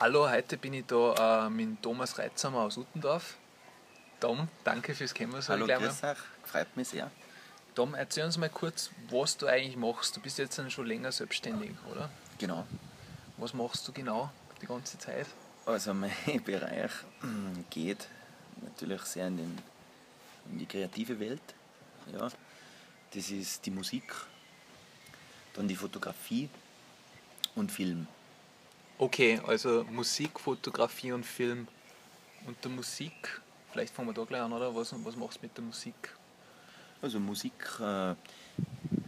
Hallo, heute bin ich da äh, mit Thomas Reitsamer aus Uttendorf. Tom, danke fürs Kommen. Hallo, grüß euch. Freut mich sehr. Tom, erzähl uns mal kurz, was du eigentlich machst. Du bist jetzt schon länger selbstständig, oder? Genau. Was machst du genau die ganze Zeit? Also mein Bereich geht natürlich sehr in, den, in die kreative Welt. Ja. Das ist die Musik, dann die Fotografie und Film. Okay, also Musik, Fotografie und Film. Und der Musik, vielleicht fangen wir da gleich an, oder? Was, was machst du mit der Musik? Also Musik, äh,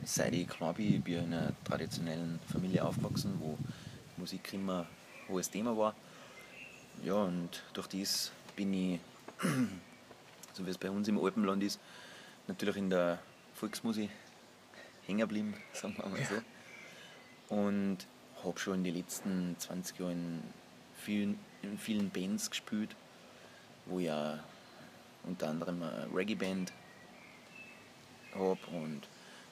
seit ich bin, ich bin in einer traditionellen Familie aufgewachsen, wo Musik immer ein hohes Thema war. Ja, und durch das bin ich, so wie es bei uns im Alpenland ist, natürlich in der Volksmusik hängen geblieben, sagen wir mal so. Und habe schon in den letzten 20 Jahren in vielen, in vielen Bands gespielt, wo ich auch unter anderem eine Reggae-Band habe und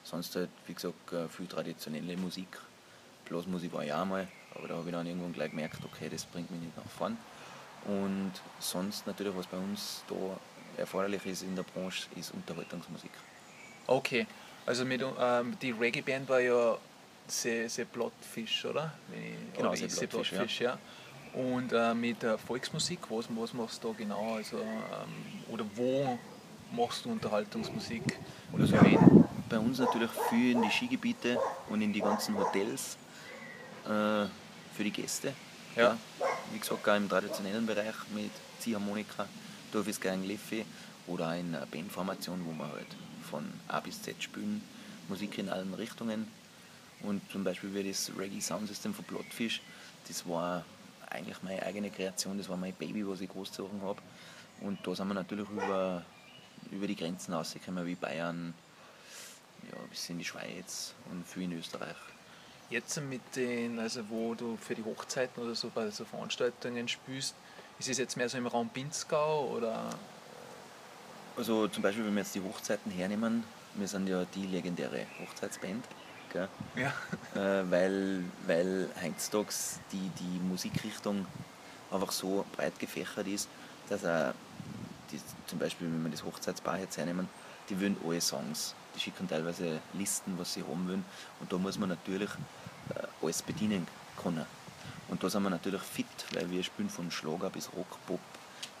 sonst halt, wie gesagt, äh, viel traditionelle Musik. Blasmusik war ja mal, aber da habe ich dann irgendwann gleich gemerkt, okay, das bringt mich nicht nach vorn. Und sonst natürlich, was bei uns da erforderlich ist in der Branche, ist Unterhaltungsmusik. Okay, also mit, ähm, die Reggae-Band war ja sehr, sehr Blottfisch, oder? genau, sehr Blottfisch, ja. ja. Und äh, mit der Volksmusik, was, was machst du da genau? Also, ähm, oder wo machst du Unterhaltungsmusik? Oder also, wen? Bei uns natürlich viel in die Skigebiete und in die ganzen Hotels äh, für die Gäste. Ja. ja. Wie gesagt, auch im traditionellen Bereich mit Ziehharmonika, Dorfis Leffe oder in einer Bandformation, wo man halt von A bis Z spielen, Musik in allen Richtungen. Und zum Beispiel wie das Reggae Sound System von Bloodfish, das war eigentlich meine eigene Kreation, das war mein Baby, was ich großgezogen habe. Und da sind wir natürlich über, über die Grenzen rausgekommen, wie Bayern, ja, bis in die Schweiz und viel in Österreich. Jetzt mit den, also wo du für die Hochzeiten oder so bei so Veranstaltungen spielst, ist es jetzt mehr so im Raum Pinzgau oder? Also zum Beispiel, wenn wir jetzt die Hochzeiten hernehmen, wir sind ja die legendäre Hochzeitsband. Gell? Ja. Äh, weil, weil heutzutage die, die Musikrichtung einfach so breit gefächert ist, dass auch die, zum Beispiel, wenn wir das Hochzeitspaar jetzt hernehmen, die wollen alle Songs. Die schicken teilweise Listen, was sie haben wollen. Und da muss man natürlich äh, alles bedienen können. Und da sind wir natürlich fit, weil wir spielen von Schlager bis Rock, Pop,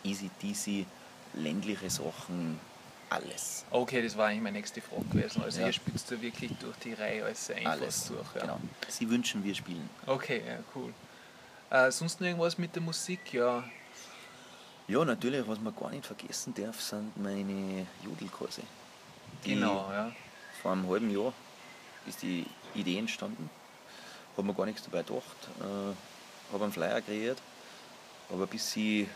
Easy Deasy, ländliche Sachen, alles. Okay, das war eigentlich meine nächste Frage gewesen. Also ja. ihr spielt du wirklich durch die Reihe als einfach alles. durch. Ja. Genau. Sie wünschen, wir spielen. Okay, ja, cool. Äh, sonst noch irgendwas mit der Musik? Ja. Ja, natürlich, was man gar nicht vergessen darf, sind meine Jodelkurse. Genau, ja. Vor einem halben Jahr ist die Idee entstanden. Habe mir gar nichts dabei gedacht. Äh, habe einen Flyer kreiert. Aber bis sie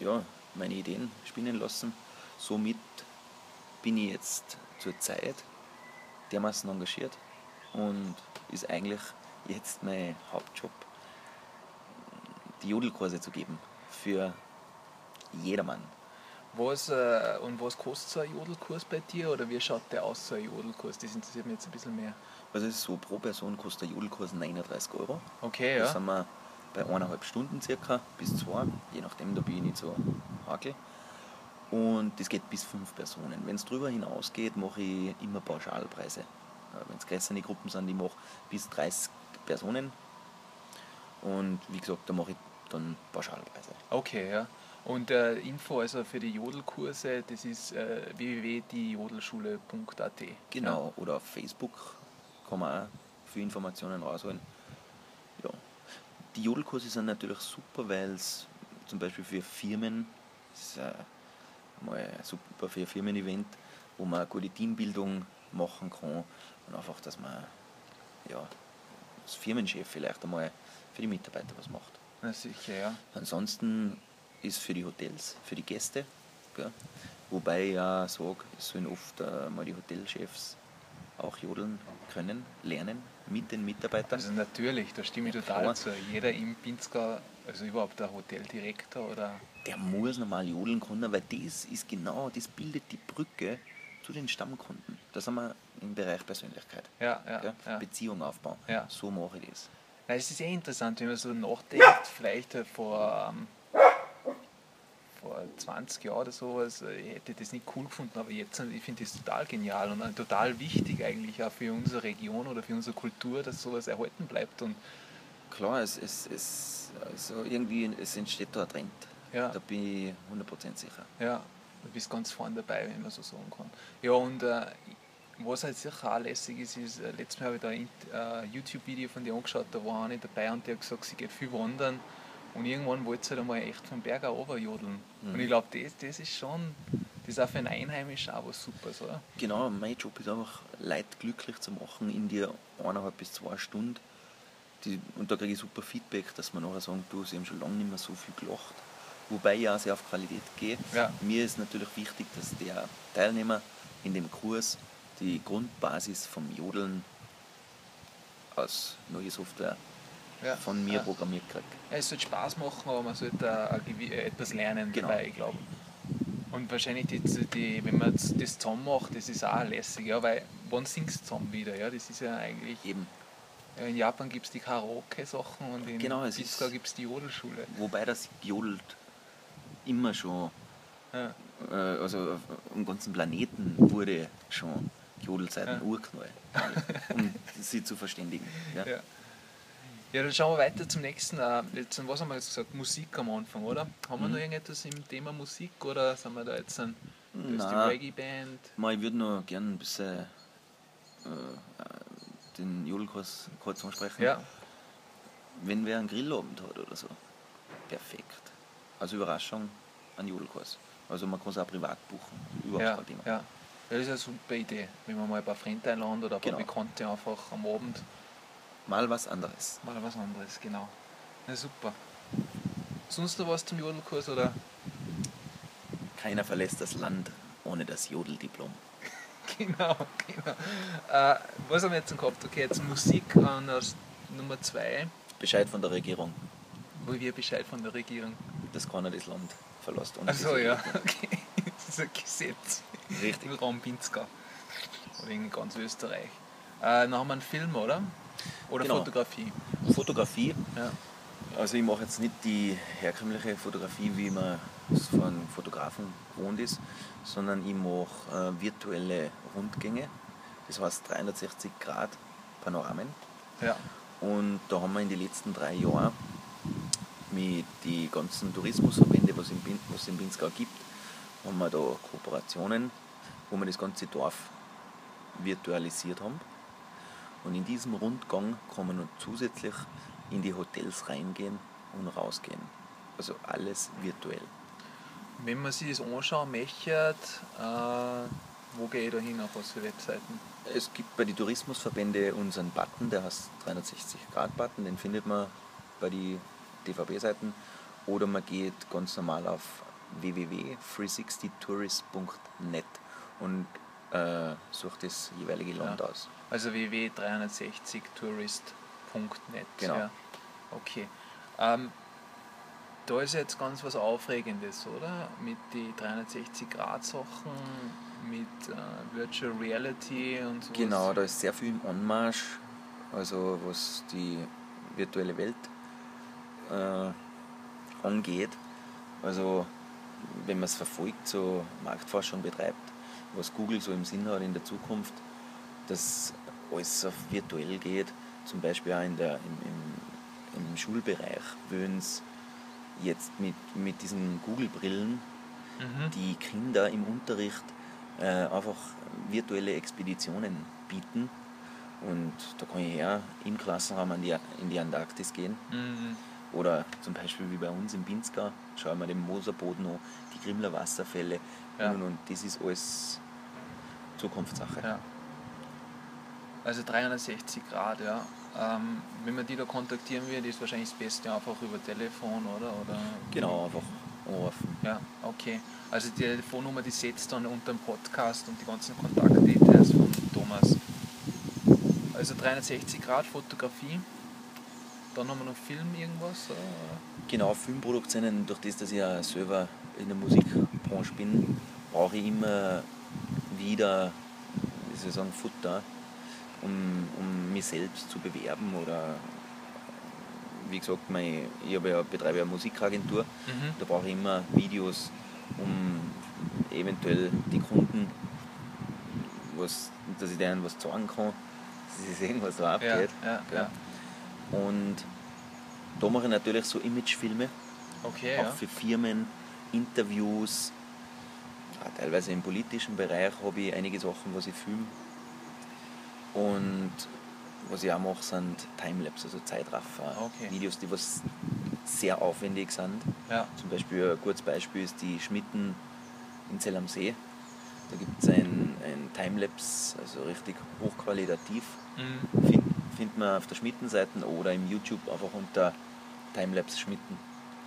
ja, meine Ideen spinnen lassen, Somit bin ich jetzt zur Zeit dermaßen engagiert und ist eigentlich jetzt mein Hauptjob, die Jodelkurse zu geben für jedermann. Was, äh, und was kostet so ein Jodelkurs bei dir oder wie schaut der aus, so ein Jodelkurs? Das interessiert mich jetzt ein bisschen mehr. Also es ist so, pro Person kostet ein Jodelkurs 39 Euro. Okay, ja. Da sind wir bei eineinhalb Stunden circa bis zwei, je nachdem, da bin ich nicht so hakel. Und das geht bis fünf Personen. Wenn es darüber hinausgeht, mache ich immer Pauschalpreise. Wenn es größere Gruppen sind, ich mache bis 30 Personen. Und wie gesagt, da mache ich dann Pauschalpreise. Okay, ja. Und äh, Info also für die Jodelkurse, das ist äh, www.diejodelschule.at. Genau, ja. oder auf Facebook kann man auch viele Informationen rausholen. Ja. Die Jodelkurse sind natürlich super, weil es zum Beispiel für Firmen, ist, äh, mal super für ein Firmen-Event, wo man eine gute Teambildung machen kann und einfach, dass man ja, als Firmenchef vielleicht einmal für die Mitarbeiter was macht. Na sicher, ja. Ansonsten ist für die Hotels, für die Gäste, gell? wobei ich ja sage, es sollen oft äh, mal die Hotelchefs auch jodeln können, lernen mit den Mitarbeitern. Also natürlich, da stimme ich total zu. Jeder im Pinzgau, also überhaupt der Hoteldirektor oder der muss normal jodeln können, weil das ist genau, das bildet die Brücke zu den Stammkunden. Da sind wir im Bereich Persönlichkeit. Ja, ja, ja. Beziehung aufbauen. Ja. So mache ich das. Es ist eh interessant, wenn man so nachdenkt, vielleicht vor, ähm, vor 20 Jahren oder sowas, äh, ich hätte das nicht cool gefunden, aber jetzt, äh, ich finde das total genial und äh, total wichtig eigentlich auch für unsere Region oder für unsere Kultur, dass sowas erhalten bleibt. Und Klar, es, es, es, also irgendwie, es entsteht da ein Trend. ja, Da bin ich 100% sicher. ja, du bist ganz vorne dabei, wenn man so sagen kann. Ja, und äh, was halt sicher auch lässig ist, ist, äh, letztes Mal habe ich da ein äh, YouTube-Video von dir angeschaut, da war eine dabei und die hat gesagt, sie geht viel wandern und irgendwann wollte sie halt einmal echt vom Berg auch runterjodeln. Mhm. Und ich glaube, das, das ist schon, das ist auch für einen Einheimischen auch was Supers, oder? Genau, mein Job ist einfach, Leute glücklich zu machen in die eineinhalb bis zwei Stunden. Die, und da kriege ich super Feedback, dass man nachher sagen, du, sie haben schon lange nicht mehr so viel gelacht. Wobei ich auch sehr auf Qualität gehe. Ja. Mir ist natürlich wichtig, dass der Teilnehmer in dem Kurs die Grundbasis vom Jodeln aus neue Software Ja. von mir ja. programmiert kriegt. Ja, es sollte Spaß machen, aber man sollte äh, etwas lernen Genau. dabei, ich glaube. Und wahrscheinlich, die, die, wenn man das zusammen macht, das ist auch lässig, ja, weil wann singst du zusammen wieder? Ja? Das ist ja eigentlich, Eben. in Japan gibt es die Karaoke-Sachen und in Genau, ist- gibt es die Jodelschule. Wobei das jodelt immer schon Ja. äh, also auf dem ganzen Planeten wurde schon gejodelt seit dem Ja. Urknall, um sie zu verständigen. Ja? Ja. dann schauen wir weiter zum nächsten. Äh, Jetzt, was haben wir jetzt gesagt? Musik am Anfang, oder? Haben wir Mhm. noch irgendetwas im Thema Musik oder sind wir da jetzt ein, die. Reggae-Band? Ich würde noch gerne ein bisschen äh, äh, den Jodelkurs kurz ansprechen. Ja, Wenn wer einen Grillabend hat oder so, perfekt. Als Überraschung ein Jodelkurs. Also man kann es auch privat buchen, überhaupt ja, kein Thema. ja. Das ist eine super Idee, wenn man mal ein paar Freunde einladen oder ein paar Genau. Bekannte einfach am Abend Mal was anderes. mal was anderes, genau. Na super. Sonst noch was zum Jodelkurs oder? Keiner verlässt das Land ohne das Jodeldiplom. Genau, genau. Äh, was haben wir jetzt gehabt? Okay, jetzt Musik an Nummer zwei, Bescheid von der Regierung, wo wir Bescheid von der Regierung. dass keiner das Land verlässt ohne Achso, ja, okay. Das ist ein Gesetz. Richtig. Im Raum Pinzgau. Oder in ganz Österreich. Äh, dann haben wir einen Film, oder? Oder Genau. Fotografie. Fotografie. Ja. Also ich mache jetzt nicht die herkömmliche Fotografie, wie man es von Fotografen gewohnt ist, sondern ich mache äh, virtuelle Rundgänge. Das heißt 360 Grad Panoramen. Ja. Und da haben wir in den letzten drei Jahren mit den ganzen Tourismusverbände, was es in Pinzgau gibt, haben wir da Kooperationen, wo wir das ganze Dorf virtualisiert haben. Und in diesem Rundgang kann man noch zusätzlich in die Hotels reingehen und rausgehen. Also alles virtuell. Wenn man sich das anschauen möchte, äh, wo gehe ich da hin, auf was für Webseiten? Es gibt bei den Tourismusverbände unseren Button, der heißt 360-Grad-Button, den findet man bei den DVB-Seiten. Oder man geht ganz normal auf www.360tourist.net und äh, sucht das jeweilige Land Ja. aus. Also www.360tourist.net. Genau. Ja. Okay. Ähm, da ist jetzt ganz was Aufregendes, oder? Mit den 360-Grad-Sachen, mit äh, Virtual Reality und so. Genau, da ist sehr viel im Anmarsch, also was die virtuelle Welt äh, angeht. Also wenn man es verfolgt, so Marktforschung betreibt, was Google so im Sinn hat in der Zukunft, dass alles auf virtuell geht, zum Beispiel auch in der, im, im, im Schulbereich, würden es jetzt mit, mit diesen Google-Brillen Mhm. die Kinder im Unterricht äh, einfach virtuelle Expeditionen bieten. Und da kann ich her im Klassenraum an die, in die Antarktis gehen. Mhm. Oder zum Beispiel wie bei uns in Pinzgau, schauen wir den Moserboden an, die Grimler Wasserfälle. Ja. Und, und das ist alles Zukunftssache. Ja. Also 360 Grad, ja. Ähm, wenn man die da kontaktieren will, ist wahrscheinlich das Beste einfach über Telefon, oder? oder Genau, einfach anrufen. Ja, okay. Also die Telefonnummer, die setzt dann unter dem Podcast und die ganzen Kontaktdetails von Thomas. Also 360 Grad Fotografie. Dann haben wir noch Film irgendwas. oder? Genau, Filmproduktionen, durch das, dass ich ja selber in der Musikbranche bin, brauche ich immer wieder, wie soll ich sagen, Futter, um, um mich selbst zu bewerben oder wie gesagt, mein, ich habe ja, betreibe ja eine Musikagentur. Mhm. Da brauche ich immer Videos, um eventuell die Kunden, was, dass ich denen was zeigen kann, dass sie sehen, was da abgeht. ja, ja. Und da mache ich natürlich so Imagefilme, Okay, auch für Firmen, Interviews. Teilweise im politischen Bereich habe ich einige Sachen, was ich filme. Und was ich auch mache, sind Timelapse, also Zeitraffer. Okay. Videos, die was sehr aufwendig sind. ja. Zum Beispiel ein kurzes Beispiel ist die Schmitten in Zell am See. Da gibt es ein, ein Timelapse, also richtig hochqualitativ. Mhm. Find, findet man auf der Schmittenseite oder im YouTube einfach unter Timelapse Schmitten.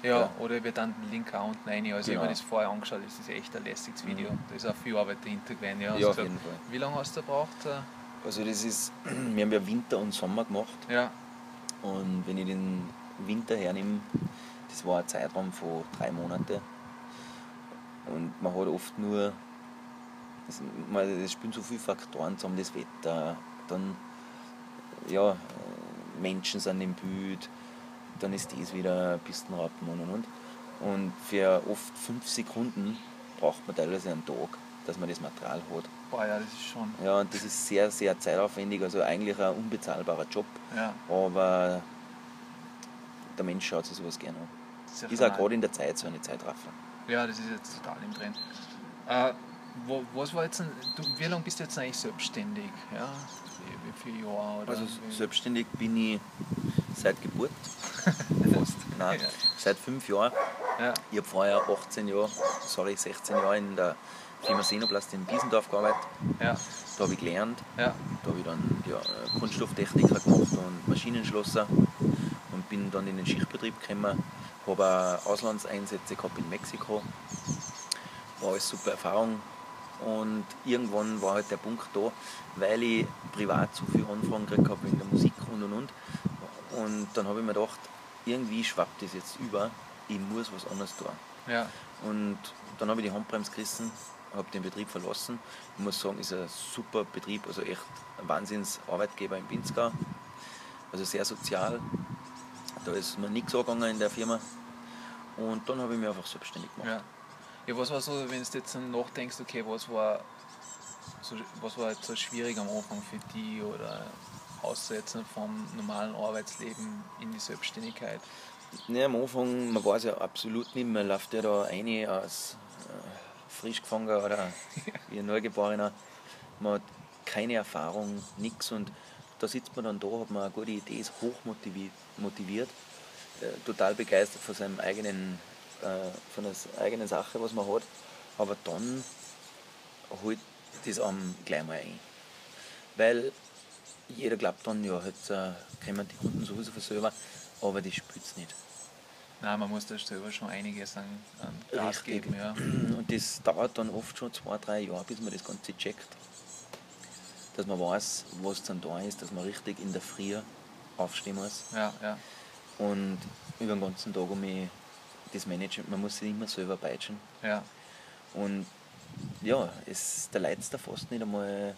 Ja, Ja. oder ich werde dann den Link auch unten rein. Also Genau. ich habe das vorher angeschaut, das ist echt ein lästiges Video. Mhm. Da ist auch viel Arbeit dahinter gewesen. Ja, Ja, Also auf jeden Fall. Wie lange hast du gebraucht? äh? Also das ist, wir haben ja Winter und Sommer gemacht Ja, und wenn ich den Winter hernehme, das war ein Zeitraum von drei Monaten und man hat oft nur, es, man, es spielen so viele Faktoren zusammen, das Wetter, dann ja, äh, Menschen sind im Bild, dann ist das wieder Pistenrappen und und und. Und für oft fünf Sekunden braucht man teilweise einen Tag, dass man das Material hat. boah, ja, das ist schon. Ja, und das ist sehr, sehr zeitaufwendig, also eigentlich ein unbezahlbarer Job, Ja, aber der Mensch schaut sich sowas gerne an. das ja Ist auch gerade in der Zeit so eine Zeitraffer. Ja, das ist jetzt total im Trend. Äh, wo, was war jetzt, du, wie lange bist du jetzt eigentlich selbstständig? Ja? Wie, wie viele Jahre? Oder Also selbstständig bin ich seit Geburt, fast. nein, Ja. seit fünf Jahren. Ja, Ich habe vorher 18 Jahre, sorry, 16 Jahre in der Firma Senoplast in Biesendorf gearbeitet. ja, Da habe ich gelernt. ja, Da habe ich dann ja, Kunststofftechniker gemacht und Maschinenschlosser und bin dann in den Schichtbetrieb gekommen. Habe auch Auslandseinsätze gehabt in Mexiko. War alles super Erfahrung. Und irgendwann war halt der Punkt da, weil ich privat so viele Anfragen gekriegt habe in der Musik und und und. Und dann habe ich mir gedacht, irgendwie schwappt das jetzt über, ich muss was anderes tun. ja, Und dann habe ich die Handbremse gerissen, habe den Betrieb verlassen. Ich muss sagen, ist ein super Betrieb, also echt ein Wahnsinns-Arbeitgeber in Pinzgau. Also sehr sozial. Da ist mir nichts angegangen in der Firma. Und dann habe ich mich einfach selbstständig gemacht. ja. Ja, was war so, wenn du jetzt nachdenkst, okay, was war, so, was war jetzt so schwierig am Anfang für die oder aussetzen vom normalen Arbeitsleben in die Selbstständigkeit? Ja, am Anfang, man weiß ja absolut nicht, man läuft ja da rein als äh, frisch oder wie ein Neugeborener. Man hat keine Erfahrung, nichts und da sitzt man dann da, hat man eine gute Idee, ist hochmotiviert, motiviert, äh, total begeistert von seinem eigenen, äh, von der eigenen Sache, was man hat, aber dann holt das einem gleich mal ein. Weil jeder glaubt dann, ja, jetzt äh, kommen die Kunden sowieso von selber, aber die spürt es nicht. Nein, man muss da selber schon einiges an, an Gas Richtig. geben. Ja. Und das dauert dann oft schon zwei, drei Jahre, bis man das Ganze checkt. Dass man weiß, was dann da ist, dass man richtig in der Früh aufstehen muss Ja, ja, und über den ganzen Tag um das managen. Man muss sich immer selber peitschen. ja. Und ja, es, der Leidster fast nicht einmal.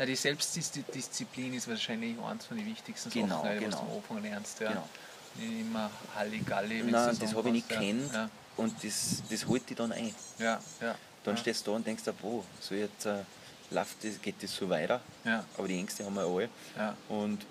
Ja, die Selbstdisziplin ist wahrscheinlich eines von den wichtigsten Genau, Sachen, die genau. du am Anfang lernst. Ja. Genau. Nicht immer Halligalli. Nein, das sagen habe ich nicht kennt Ja, und das, das holt dich dann ein. ja, ja. Dann ja. stehst du da und denkst wo, so jetzt äh, läuft das, geht das so weiter. Ja, Aber die Ängste haben wir alle. ja, Und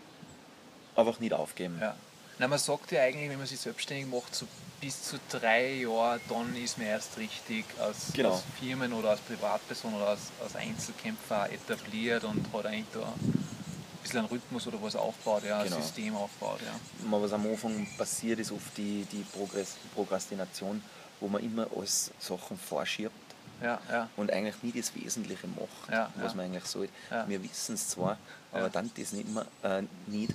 einfach nicht aufgeben. ja. Na, man sagt ja eigentlich, wenn man sich selbstständig macht, so bis zu drei Jahre, dann ist man erst richtig als, Genau. als Firmen oder als Privatperson oder als, als Einzelkämpfer etabliert und hat eigentlich da ein bisschen einen Rhythmus oder was aufbaut, ja, ein Genau. System aufbaut. Ja. Was am Anfang passiert, ist oft die, die Progress, Prokrastination, wo man immer alles Sachen vorschiebt Ja, ja, und eigentlich nie das Wesentliche macht, Ja, was man eigentlich sollte. Ja. Wir wissen es zwar, aber dann das nicht, mehr, äh, nicht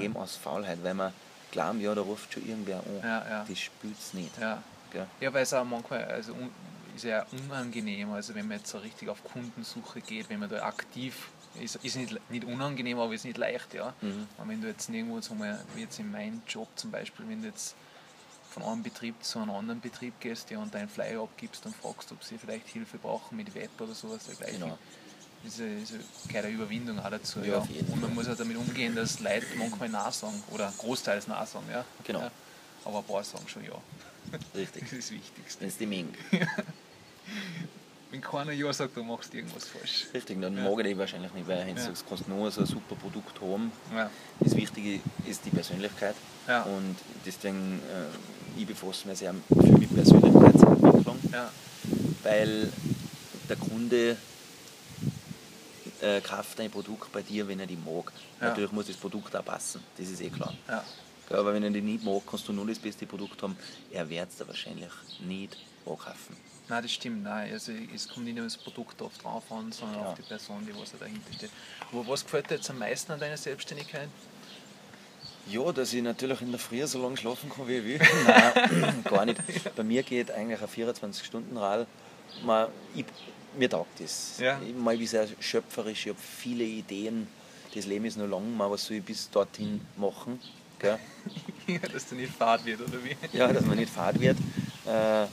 eben aus Faulheit, weil man glauben, ja, da ruft schon irgendwer an. Ja, ja. Das spürt es nicht. ja. Gell? Ja, weil es auch manchmal also ist ja unangenehm, also wenn man jetzt so richtig auf Kundensuche geht, wenn man da aktiv ist, ist nicht, nicht unangenehm, aber ist nicht leicht, ja. Mhm. Und wenn du jetzt irgendwo, so mal, wie jetzt in meinem Job zum Beispiel, wenn du jetzt von einem Betrieb zu einem anderen Betrieb gehst ja, und deinen Flyer abgibst und fragst, ob sie vielleicht Hilfe brauchen mit Web oder sowas dergleichen. Genau. Diese, diese keine Überwindung auch dazu. Ja, jeden Und man muss auch damit umgehen, dass Leute manchmal Nein sagen oder großteils Nein sagen. Ja? Genau. Ja. Aber ein paar sagen schon Ja. Richtig. Das ist das Wichtigste. Wenn es die mengen. Wenn keiner Ja sagt, dann machst du irgendwas falsch. Richtig, dann Ja. mag ich die wahrscheinlich nicht, weil wenn Ja. du sagst, kannst nur so ein super Produkt haben. Ja. Das Wichtige ist die Persönlichkeit. Ja. Und deswegen, äh, ich befasse mich sehr viel mit Persönlichkeitsentwicklung, Ja. weil der Kunde äh, kauft ein Produkt bei dir, wenn er die mag. Ja. Natürlich muss das Produkt auch passen, das ist eh klar. Ja. Aber wenn er die nicht mag, kannst du nur das beste Produkt haben. Er wird es dir wahrscheinlich nicht ankaufen. Nein, das stimmt. Nein. Also, es kommt nicht nur das Produkt oft drauf an, sondern Ja. auf die Person, die was da dahinter steht. Aber was gefällt dir jetzt am meisten an deiner Selbstständigkeit? Ja, dass ich natürlich in der Früh so lange schlafen kann, wie ich will. Nein, gar nicht. Bei mir geht eigentlich ein 24-Stunden-Rad. Man- ich- Mir taugt das. Ja. Ich, mal, ich bin sehr schöpferisch, ich habe viele Ideen. Das Leben ist noch lang, mal was soll ich bis dorthin machen? Gell? Ja, dass du nicht fad wird, oder wie? Ja, dass man nicht fad wird. Äh,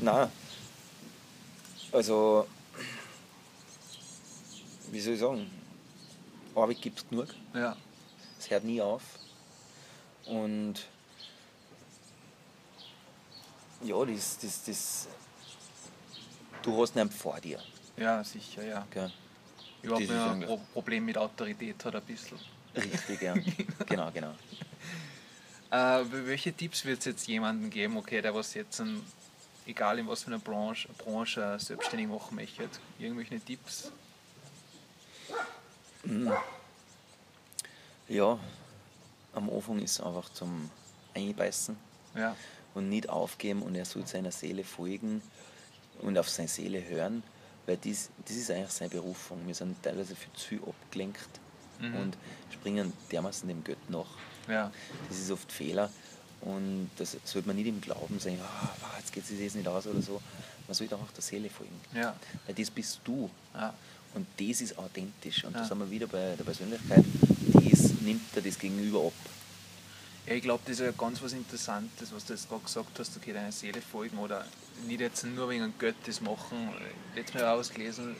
nein. Also, wie soll ich sagen? Arbeit gibt es genug. Ja. Es hört nie auf. Und ja, das, das, das, du hast einen vor dir. Ja, sicher, ja. Gell? Überhaupt ein Pro Problem mit Autorität hat ein bisschen. Richtig, ja. genau, genau. Äh, welche Tipps wird es jetzt jemandem geben, okay, der was jetzt, ein, egal in was für einer Branche, Branche selbstständig machen möchte? Irgendwelche Tipps? Ja, am Anfang ist es einfach zum Einbeißen Ja, und nicht aufgeben und er soll seiner Seele folgen und auf seine Seele hören, weil das, das ist eigentlich seine Berufung. Wir sind teilweise viel zu abgelenkt Mhm. und springen dermaßen dem Gött nach. ja, Das ist oft Fehler und das sollte man nicht im Glauben sein, ah, wow, jetzt geht das nicht aus oder so. Man sollte auch der Seele folgen. ja, Weil das bist du ja, und das ist authentisch. Und Ja. da sind wir wieder bei der Persönlichkeit. Das nimmt dir das Gegenüber ab. Ja, ich glaube, das ist ja ganz was Interessantes, was du jetzt gerade gesagt hast, okay, deiner Seele folgen oder nicht jetzt nur wegen Göttis machen. Jetzt mal ausgelesen,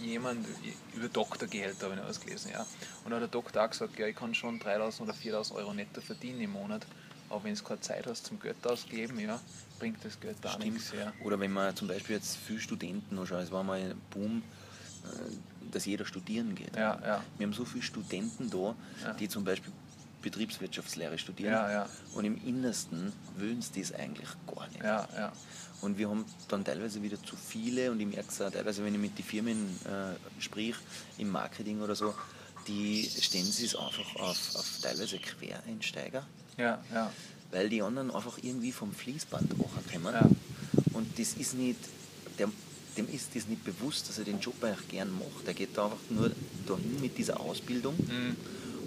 jemand über Doktorgehälter habe ich noch ausgelesen, ja. Und hat der Doktor auch gesagt, ja, ich kann schon 3000 oder 4000 Euro netto verdienen im Monat, aber wenn du keine Zeit hast zum Geld ausgeben, ja, bringt das Geld auch nichts. Ja. Oder wenn man zum Beispiel jetzt viele Studenten anschaut, es war mal ein Boom, äh, dass jeder studieren geht. Ja, ja, Wir haben so viele Studenten da, die zum Beispiel Betriebswirtschaftslehre studieren Ja, ja. und im Innersten wollen sie das eigentlich gar nicht. ja, Und wir haben dann teilweise wieder zu viele und ich merke es auch teilweise, wenn ich mit den Firmen äh, sprich, im Marketing oder so, die stellen sich einfach auf, auf teilweise Quereinsteiger, weil die anderen einfach irgendwie vom Fließband kommen. Ja. Und das ist nicht, der, dem ist das nicht bewusst, dass er den Job eigentlich gern macht. Der geht da einfach nur dahin mit dieser Ausbildung Mhm.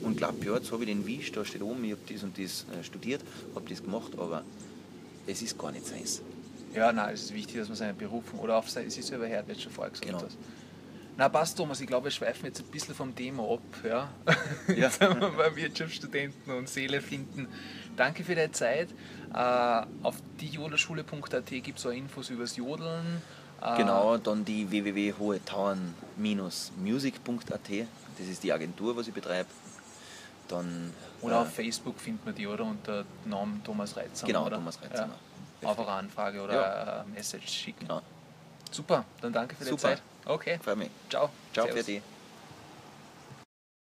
Und glaubt, ja, jetzt habe ich den Wisch, da steht oben, ich habe das und das äh, studiert, habe das gemacht, aber es ist gar nicht seins. Ja, nein, es ist wichtig, dass man seine Berufung oder auf sein, sich selber hört, du schon vorher gesagt Genau. hast. Na passt, Thomas, ich glaube, wir schweifen jetzt ein bisschen vom Thema ab. Ja? Ja. Jetzt sind wir bei Wirtschaftsstudenten und Seele finden. Danke für deine Zeit. Äh, auf diejodelschule.at gibt es auch Infos über das Jodeln. Äh, Genau, dann die www.hohetauern-music.at, das ist die Agentur, was ich betreibe. Dann, Oder äh, auf Facebook findet man die, oder? Unter Namen Thomas Reitzer. Genau, oder? Thomas Reitzamer. Ja. Einfach eine Anfrage oder Ja. eine Message schicken. Genau. Super, dann danke für die Super. Zeit. Okay, freut mich. ciao. Ciao Servus. für die.